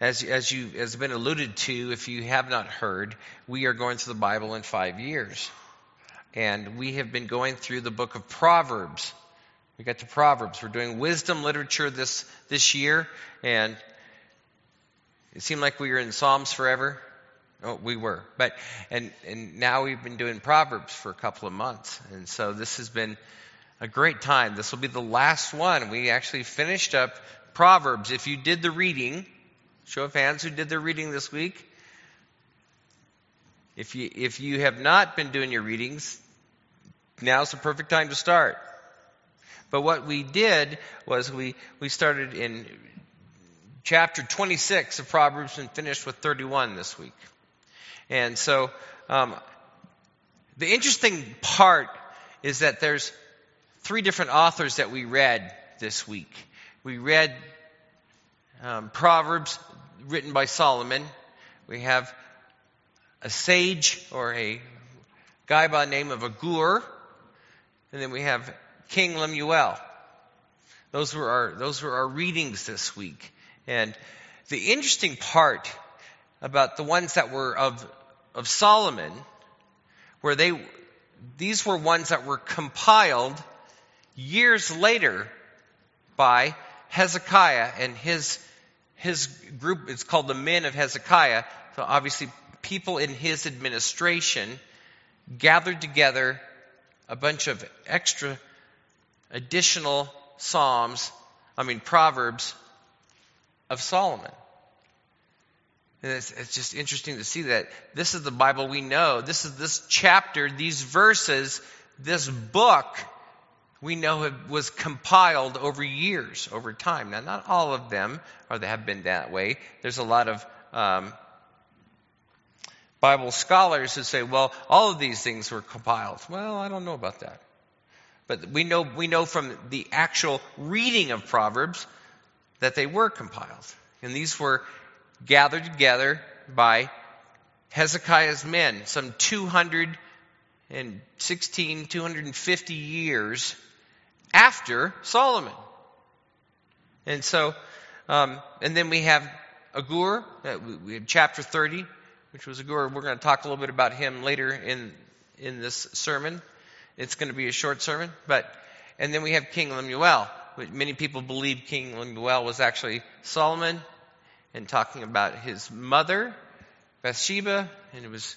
As, as you has been alluded to, if you have not heard, we are going through the Bible in five years. And we have been going through the book of Proverbs. We got to Proverbs. We're doing wisdom literature this, this year, and it seemed like we were in Psalms forever. Oh, we were. But and and now we've been doing Proverbs for a couple of months. And so this has been a great time. This will be the last one. We actually finished up Proverbs. If you did the reading, show of hands who did their reading this week. If you if you have not been doing your readings, now's the perfect time to start. But what we did was we, we started in chapter 26 of Proverbs and finished with 31 this week. And so, um, the interesting part is that there's three different authors that we read this week. We read um, Proverbs written by Solomon. We have a sage or a guy by the name of Agur. And then we have King Lemuel. Those were our, those were our readings this week. And the interesting part about the ones that were of, of Solomon, where they, these were ones that were compiled years later by Hezekiah and his, his group, it's called the men of Hezekiah. So obviously people in his administration gathered together a bunch of extra additional Psalms, I mean, Proverbs of Solomon. And it's, it's, just interesting to see that this is the Bible we know. This is this chapter, these verses, this book we know it was compiled over years, over time. Now, not all of them are they have been that way. There's a lot of um, Bible scholars who say, well, all of these things were compiled. Well, I don't know about that. But we know, we know from the actual reading of Proverbs that they were compiled. And these were gathered together by Hezekiah's men, some 216, 250 years after Solomon. And so, um, and then we have Agur, uh, we have chapter 30, which was Agur. We're going to talk a little bit about him later in, in this sermon. It's going to be a short sermon, but and then we have King Lemuel. Many people believe King Lemuel was actually Solomon, and talking about his mother, Bathsheba, and it was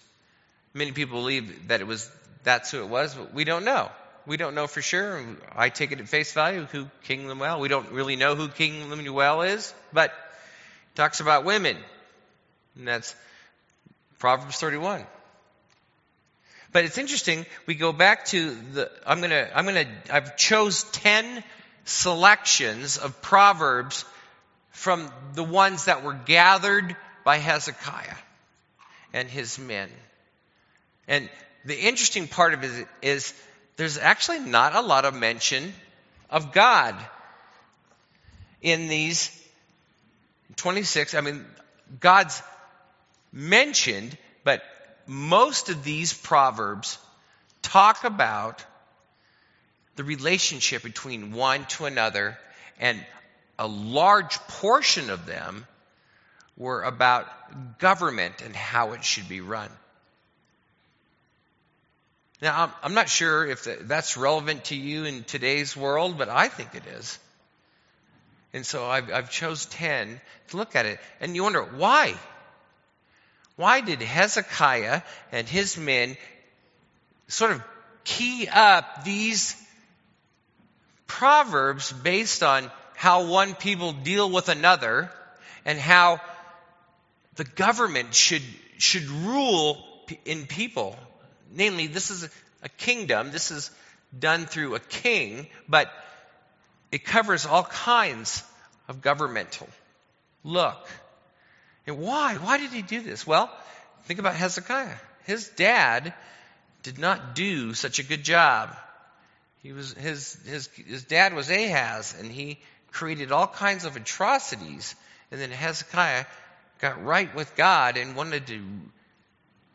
many people believe that it was that's who it was, but we don't know. We don't know for sure. I take it at face value who King Lemuel. We don't really know who King Lemuel is, but he talks about women, and that's Proverbs 31. But it's interesting. We go back to the, I'm gonna, I'm gonna, I've chose 10 selections of Proverbs from the ones that were gathered by Hezekiah and his men. And the interesting part of it is there's actually not a lot of mention of God in these 26. I mean, God's mentioned, but most of these proverbs talk about the relationship between one to another, and a large portion of them were about government and how it should be run. Now, I'm not sure if that's relevant to you in today's world, but I think it is. And so I've, I've chose 10 to look at it. And you wonder, why? Why did Hezekiah and his men sort of key up these proverbs based on how one people deal with another and how the government should, should rule in people? Namely, this is a kingdom. This is done through a king, but it covers all kinds of governmental. Look, and why? Why did he do this? Well, think about Hezekiah. His dad did not do such a good job. He was, his, his, his dad was Ahaz, and he created all kinds of atrocities. And then Hezekiah got right with God and wanted to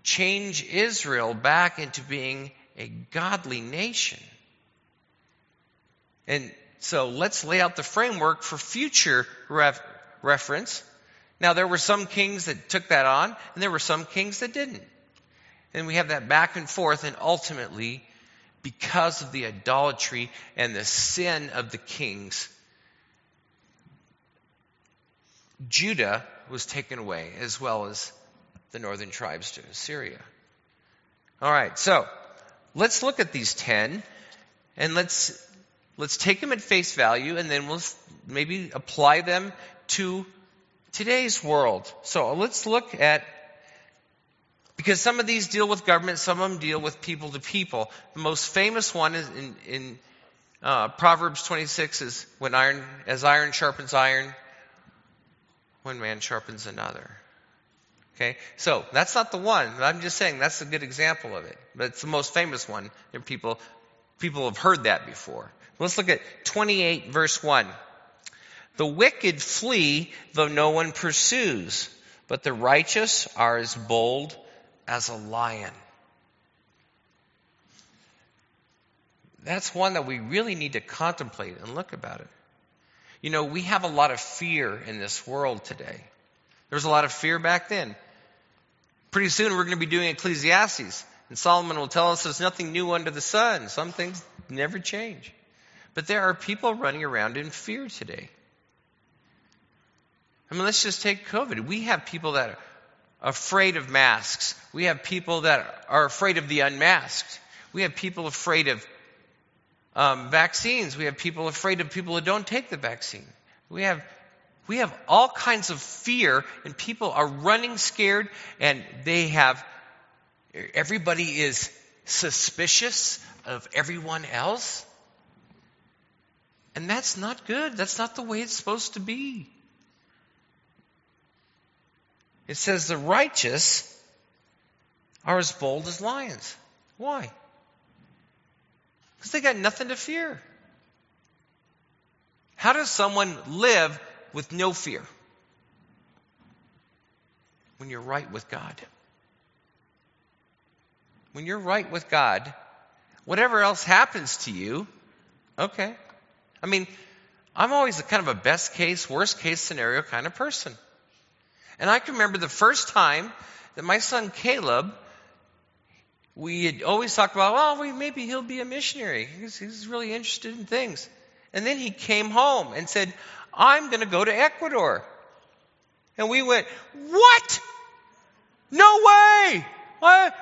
change Israel back into being a godly nation. And so let's lay out the framework for future ref- reference Now, there were some kings that took that on, and there were some kings that didn't. And we have that back and forth, and ultimately, because of the idolatry and the sin of the kings, Judah was taken away, as well as the northern tribes to Assyria. All right, so let's look at these ten, and let's let's take them at face value, and then we'll maybe apply them to today's world. So let's look at because some of these deal with government, some of them deal with people to people. The most famous one is in, in uh, Proverbs 26 is when iron, as iron sharpens iron, one man sharpens another. Okay, so that's not the one. I'm just saying that's a good example of it. But it's the most famous one. And people, people have heard that before. Let's look at 28 verse 1. The wicked flee though no one pursues, but the righteous are as bold as a lion. That's one that we really need to contemplate and look about it. You know, we have a lot of fear in this world today. There was a lot of fear back then. Pretty soon we're going to be doing Ecclesiastes, and Solomon will tell us there's nothing new under the sun. Some things never change. But there are people running around in fear today. I mean, let's just take COVID. We have people that are afraid of masks. We have people that are afraid of the unmasked. We have people afraid of um, vaccines. We have people afraid of people who don't take the vaccine. We have we have all kinds of fear, and people are running scared, and they have everybody is suspicious of everyone else. And that's not good. That's not the way it's supposed to be. It says the righteous are as bold as lions. Why? Because they got nothing to fear. How does someone live with no fear? When you're right with God. When you're right with God, whatever else happens to you, okay. I mean, I'm always a kind of a best case, worst case scenario kind of person. And I can remember the first time that my son Caleb we had always talked about, well, we, maybe he'll be a missionary. He's, he's really interested in things. And then he came home and said, I'm going to go to Ecuador. And we went, what? No way! What?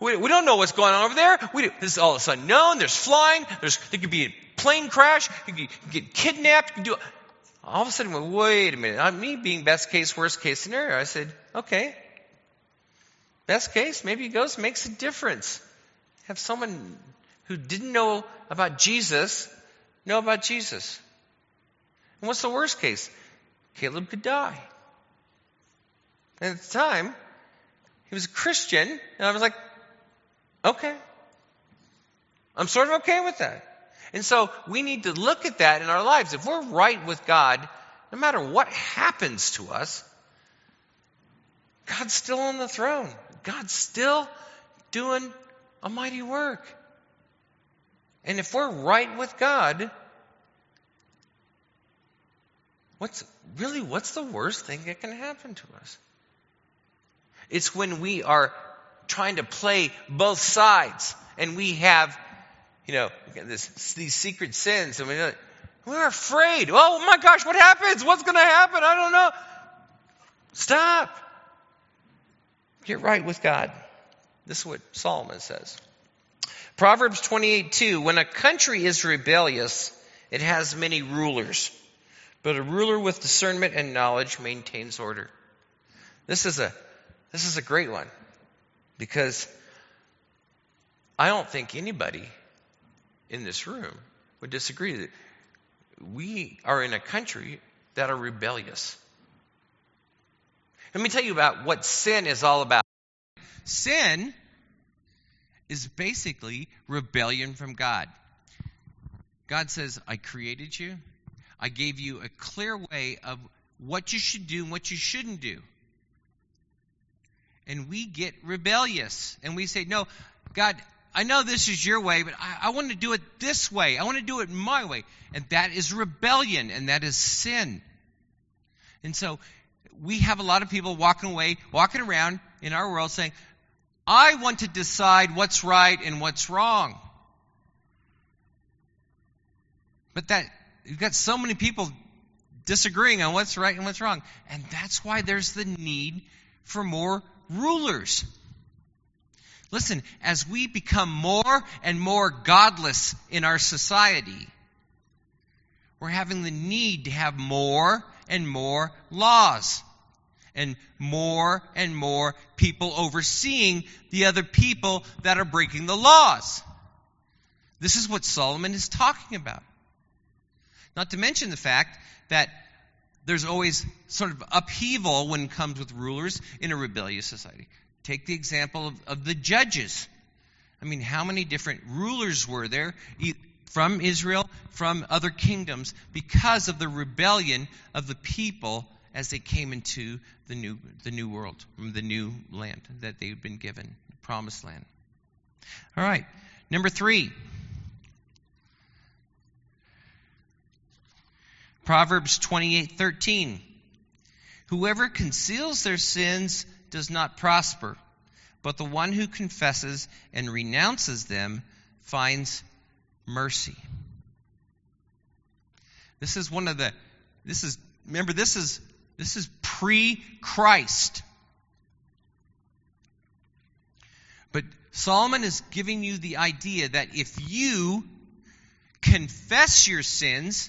We, we don't know what's going on over there. We, this is all of a sudden known. There's flying. There's, there could be a plane crash. You could, get kidnapped. You do, all of a sudden, went, wait a minute. I'm me being best case, worst case scenario. I said, okay, Best case, maybe he goes, makes a difference. Have someone who didn't know about Jesus know about Jesus. And what's the worst case? Caleb could die. And at the time, he was a Christian, and I was like, okay. I'm sort of okay with that. And so we need to look at that in our lives. If we're right with God, no matter what happens to us, God's still on the throne. God's still doing a mighty work. And if we're right with God, what's really what's the worst thing that can happen to us? It's when we are trying to play both sides and we have, you know, this, these secret sins and we, we're afraid. Oh my gosh, what happens? What's going to happen? I don't know. Stop. Get right with God. This is what Solomon says. Proverbs 28 2 When a country is rebellious, it has many rulers, but a ruler with discernment and knowledge maintains order. This is a, this is a great one because I don't think anybody in this room would disagree that we are in a country that are rebellious. Let me tell you about what sin is all about. Sin is basically rebellion from God. God says, I created you. I gave you a clear way of what you should do and what you shouldn't do. And we get rebellious and we say, No, God, I know this is your way, but I, I want to do it this way. I want to do it my way. And that is rebellion and that is sin. And so we have a lot of people walking away, walking around in our world saying, I want to decide what's right and what's wrong. But that, you've got so many people disagreeing on what's right and what's wrong. And that's why there's the need for more rulers. Listen, as we become more and more godless in our society, we're having the need to have more and more laws and more and more people overseeing the other people that are breaking the laws. This is what Solomon is talking about. Not to mention the fact that there's always sort of upheaval when it comes with rulers in a rebellious society. Take the example of, of the judges. I mean, how many different rulers were there from Israel, from other kingdoms, because of the rebellion of the people as they came into the new, the new world, the new land that they've been given, the promised land. All right, number three. Proverbs 28:13 Whoever conceals their sins does not prosper, but the one who confesses and renounces them finds mercy. This is one of the this is remember this is this is pre-Christ. But Solomon is giving you the idea that if you confess your sins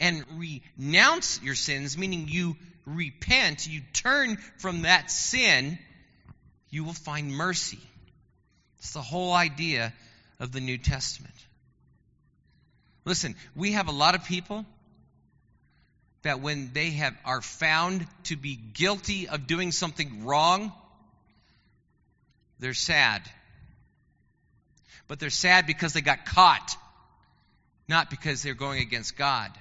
and renounce your sins, meaning you repent, you turn from that sin, you will find mercy. It's the whole idea of the New Testament. Listen, we have a lot of people that when they have are found to be guilty of doing something wrong, they're sad. But they're sad because they got caught, not because they're going against God.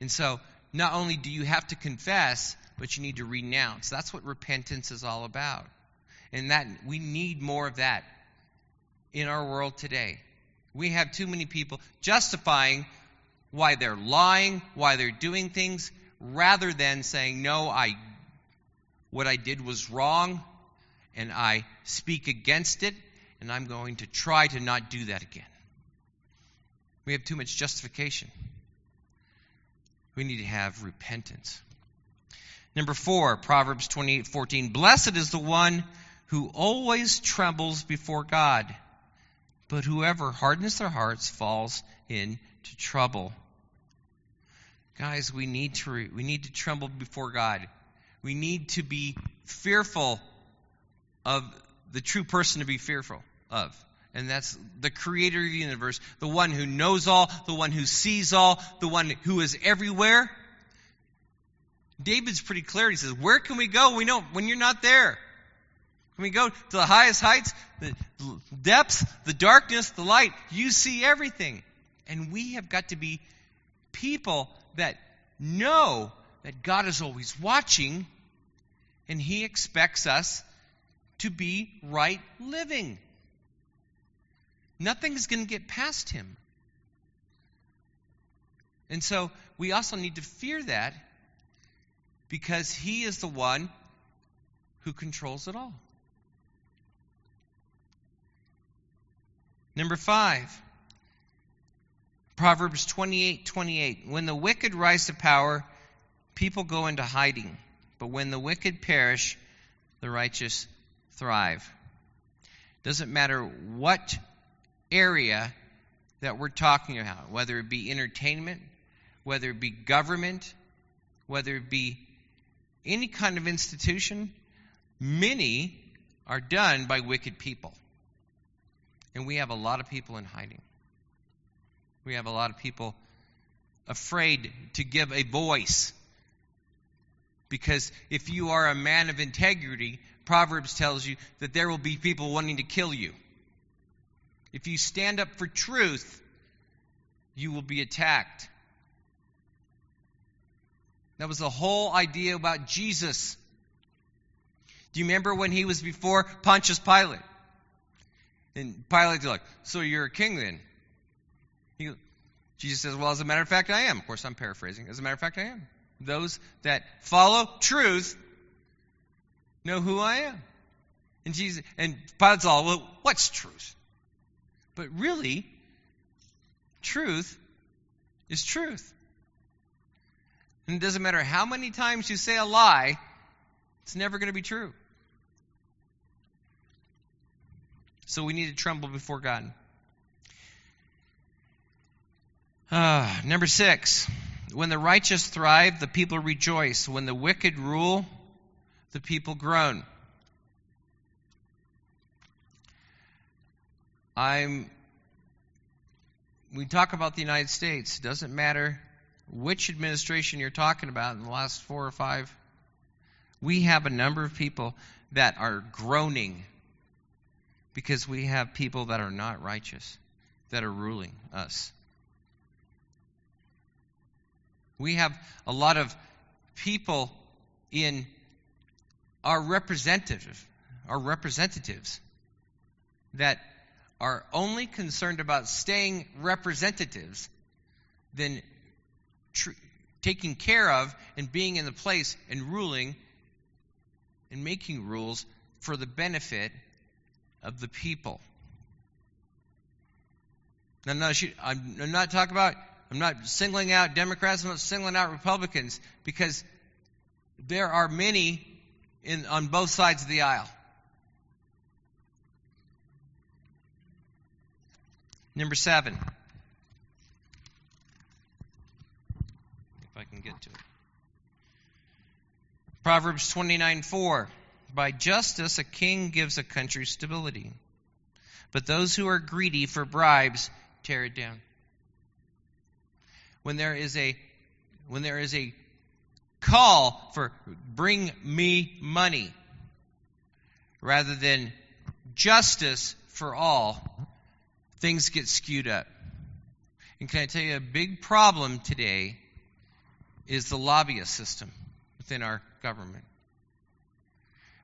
And so, not only do you have to confess, but you need to renounce. That's what repentance is all about. And that we need more of that in our world today. We have too many people justifying why they're lying, why they're doing things, rather than saying, No, I what I did was wrong, and I speak against it, and I'm going to try to not do that again. We have too much justification. We need to have repentance. Number four, Proverbs 28 14. Blessed is the one who always trembles before God, but whoever hardens their hearts falls into trouble. Guys, we need to re- we need to tremble before God. We need to be fearful of the true person to be fearful of. And that's the creator of the universe, the one who knows all, the one who sees all, the one who is everywhere. David's pretty clear. He says, Where can we go? We know when you're not there. Can we go to the highest heights, the depths, the darkness, the light? You see everything. And we have got to be people that know that God is always watching and He expects us to be right living. Nothing's going to get past Him. And so we also need to fear that because He is the one who controls it all. Number five, Proverbs 28 28. When the wicked rise to power, people go into hiding. But when the wicked perish, the righteous thrive. Doesn't matter what area that we're talking about, whether it be entertainment, whether it be government, whether it be any kind of institution, many are done by wicked people. And we have a lot of people in hiding. We have a lot of people afraid to give a voice. Because if you are a man of integrity, Proverbs tells you that there will be people wanting to kill you. If you stand up for truth, you will be attacked. That was the whole idea about Jesus. Do you remember when he was before Pontius Pilate? And Pilate's like, So you're a king then? He, Jesus says, Well, as a matter of fact, I am. Of course, I'm paraphrasing. As a matter of fact, I am. those that follow truth know who I am. And Jesus and Pilate's all, well, what's truth? But really, truth is truth. And it doesn't matter how many times you say a lie, it's never going to be true. So we need to tremble before God. Uh, number six, when the righteous thrive, the people rejoice. When the wicked rule, the people groan. I'm we talk about the United States. Doesn't matter which administration you're talking about in the last four or five. We have a number of people that are groaning because we have people that are not righteous that are ruling us. We have a lot of people in our representative, our representatives that are only concerned about staying representatives than tr- taking care of and being in the place and ruling and making rules for the benefit of the people. Now, no, I'm not talking about, I'm not singling out Democrats, I'm not singling out Republicans, because there are many in, on both sides of the aisle. Number seven. If I can get to it. Proverbs 29 4. By justice, a king gives a country stability. But those who are greedy for bribes tear it down. When there is a when there is a call for bring me money rather than justice for all, things get skewed up. And can I tell you a big problem today is the lobbyist system within our government.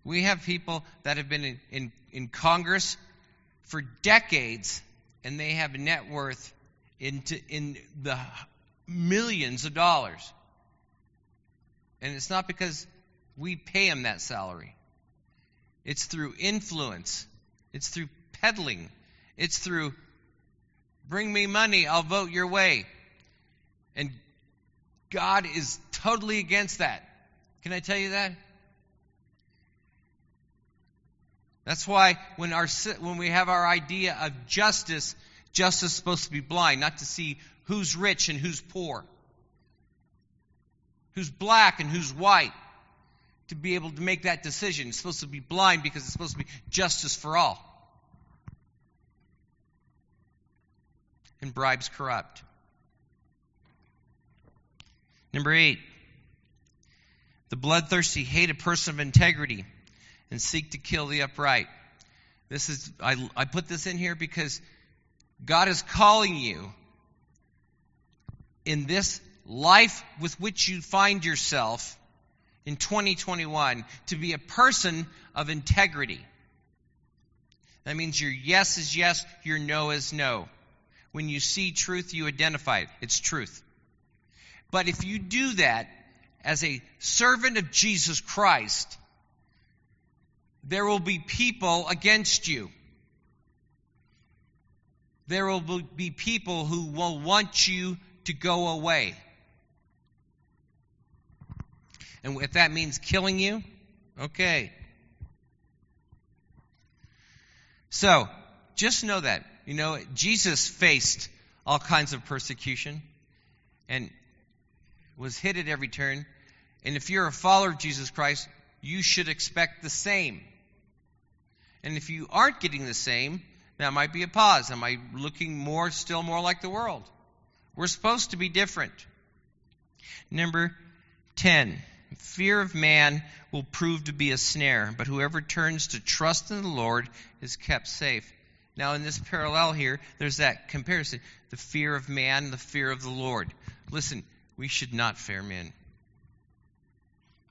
We have people that have been in, in, in Congress for decades and they have a net worth into, in the millions of dollars. And it's not because we pay them that salary. It's through influence. It's through peddling. It's through bring me money, I'll vote your way. And God is totally against that. Can I tell you that? That's why when our when we have our idea of justice, justice is supposed to be blind, not to see who's rich and who's poor, who's black and who's white. To be able to make that decision, it's supposed to be blind because it's supposed to be justice for all. And bribes corrupt. Number eight, the bloodthirsty hate a person of integrity and seek to kill the upright. This is I, I put this in here because God is calling you in this life with which you find yourself in 2021 to be a person of integrity. That means your yes is yes, your no is no. When you see truth, you identify it. It's truth. But if you do that as a servant of Jesus Christ, there will be people against you. There will be people who will want you to go away. And if that means killing you, okay. So, just know that. You know, Jesus faced all kinds of persecution and was hit at every turn. And if you're a follower of Jesus Christ, you should expect the same. And if you aren't getting the same, that might be a pause. Am I looking more, still more like the world? We're supposed to be different. Number 10. Fear of man will prove to be a snare, but whoever turns to trust in the Lord is kept safe. Now, in this parallel here, there's that comparison the fear of man, the fear of the Lord. Listen, we should not fear men.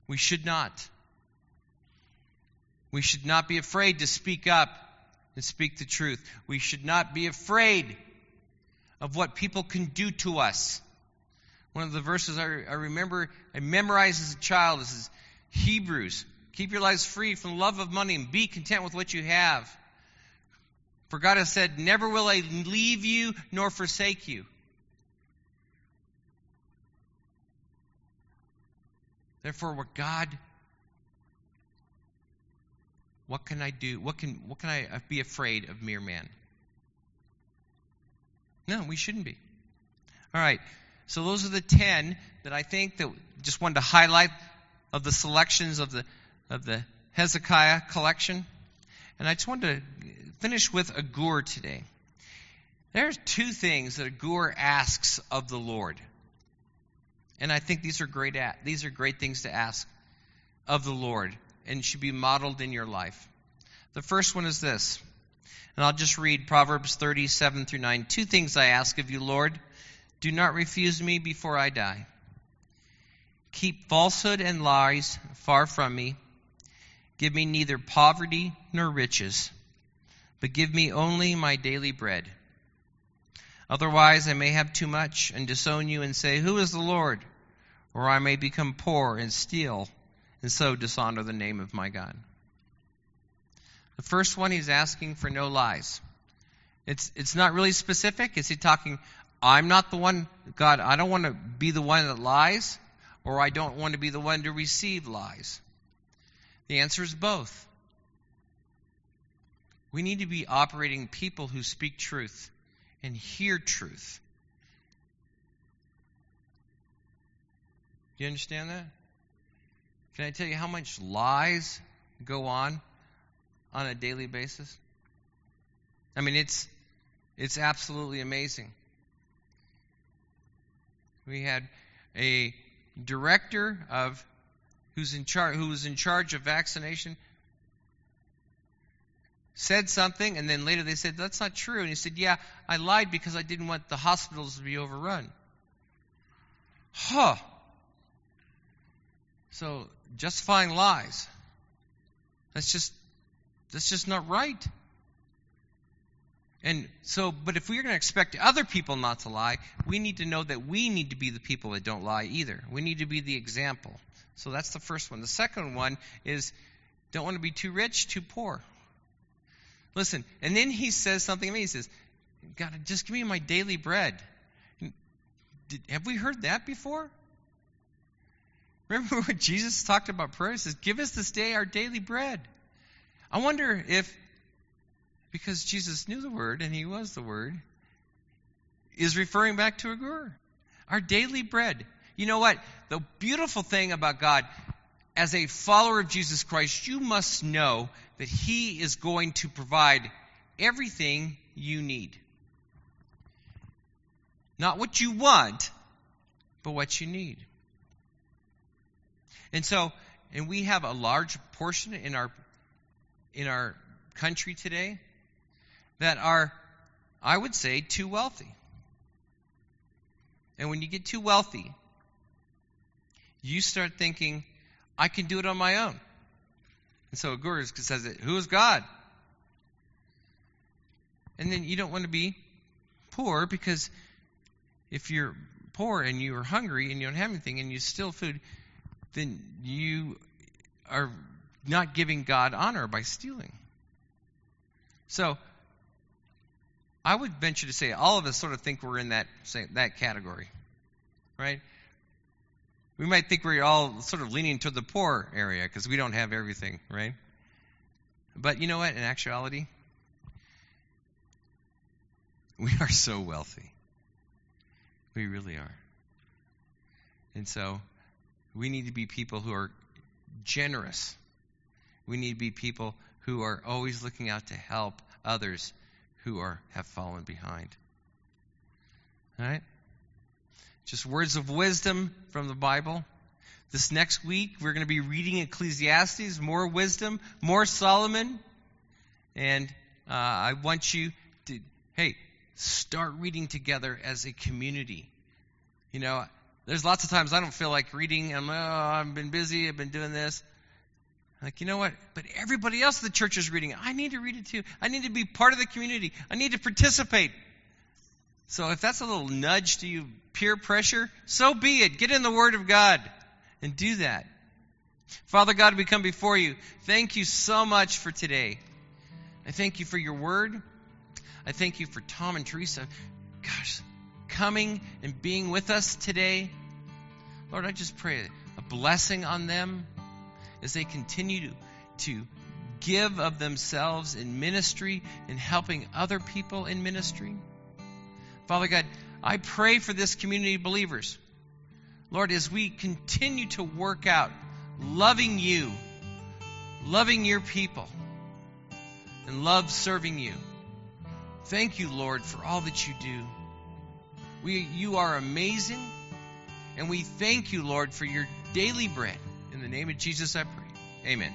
We should not. We should not be afraid to speak up and speak the truth. We should not be afraid of what people can do to us. One of the verses I, I remember I memorized as a child is Hebrews. Keep your lives free from the love of money and be content with what you have. For God has said, Never will I leave you nor forsake you. Therefore, what God, what can I do? What can, what can I be afraid of mere man? No, we shouldn't be. All right. So those are the ten that I think that just wanted to highlight of the selections of the of the Hezekiah collection. And I just wanted to finish with Agur today. There's two things that Agur asks of the Lord. And I think these are great at, these are great things to ask of the Lord and should be modeled in your life. The first one is this. And I'll just read Proverbs 37 through 9. Two things I ask of you, Lord. Do not refuse me before I die. Keep falsehood and lies far from me. Give me neither poverty nor riches, but give me only my daily bread. Otherwise, I may have too much and disown you and say, Who is the Lord? Or I may become poor and steal, and so dishonor the name of my God. The first one, he's asking for no lies. It's, it's not really specific. Is he talking, I'm not the one, God, I don't want to be the one that lies, or I don't want to be the one to receive lies? The answer is both. We need to be operating people who speak truth and hear truth. Do you understand that? Can I tell you how much lies go on on a daily basis? I mean, it's it's absolutely amazing. We had a director of who's in charge who was in charge of vaccination said something, and then later they said, That's not true. And he said, Yeah, I lied because I didn't want the hospitals to be overrun. Huh. So justifying lies. That's just that's just not right. And so, but if we're going to expect other people not to lie, we need to know that we need to be the people that don't lie either. We need to be the example. So that's the first one. The second one is don't want to be too rich, too poor. Listen, and then he says something to me. He says, God, just give me my daily bread. Did, have we heard that before? Remember what Jesus talked about prayer? He says, Give us this day our daily bread. I wonder if, because Jesus knew the word and he was the word, is referring back to Agur. Our daily bread. You know what? The beautiful thing about God, as a follower of Jesus Christ, you must know that He is going to provide everything you need. Not what you want, but what you need. And so, and we have a large portion in our in our country today that are, I would say, too wealthy. And when you get too wealthy, you start thinking, I can do it on my own. And so Agur says it, who is God? And then you don't want to be poor because if you're poor and you are hungry and you don't have anything and you steal food, then you are not giving God honor by stealing. So I would venture to say all of us sort of think we're in that that category, right? We might think we're all sort of leaning to the poor area because we don't have everything, right? But you know what? In actuality, we are so wealthy. We really are. And so we need to be people who are generous. We need to be people who are always looking out to help others who are have fallen behind. All right? Just words of wisdom from the Bible. This next week, we're going to be reading Ecclesiastes, more wisdom, more Solomon. And uh, I want you to, hey, start reading together as a community. You know, there's lots of times I don't feel like reading. I'm, oh, I've been busy. I've been doing this. Like, you know what? But everybody else in the church is reading it. I need to read it too. I need to be part of the community. I need to participate. So if that's a little nudge to you, peer pressure, so be it. Get in the Word of God and do that. Father God, we come before you. Thank you so much for today. I thank you for your Word. I thank you for Tom and Teresa. Gosh, coming and being with us today. Lord, I just pray a blessing on them as they continue to, to give of themselves in ministry and helping other people in ministry. Father God, I pray for this community of believers. Lord, as we continue to work out loving you, loving your people, and love serving you. Thank you, Lord, for all that you do. We, you are amazing, and we thank you, Lord, for your daily bread. In the name of Jesus, I pray. Amen.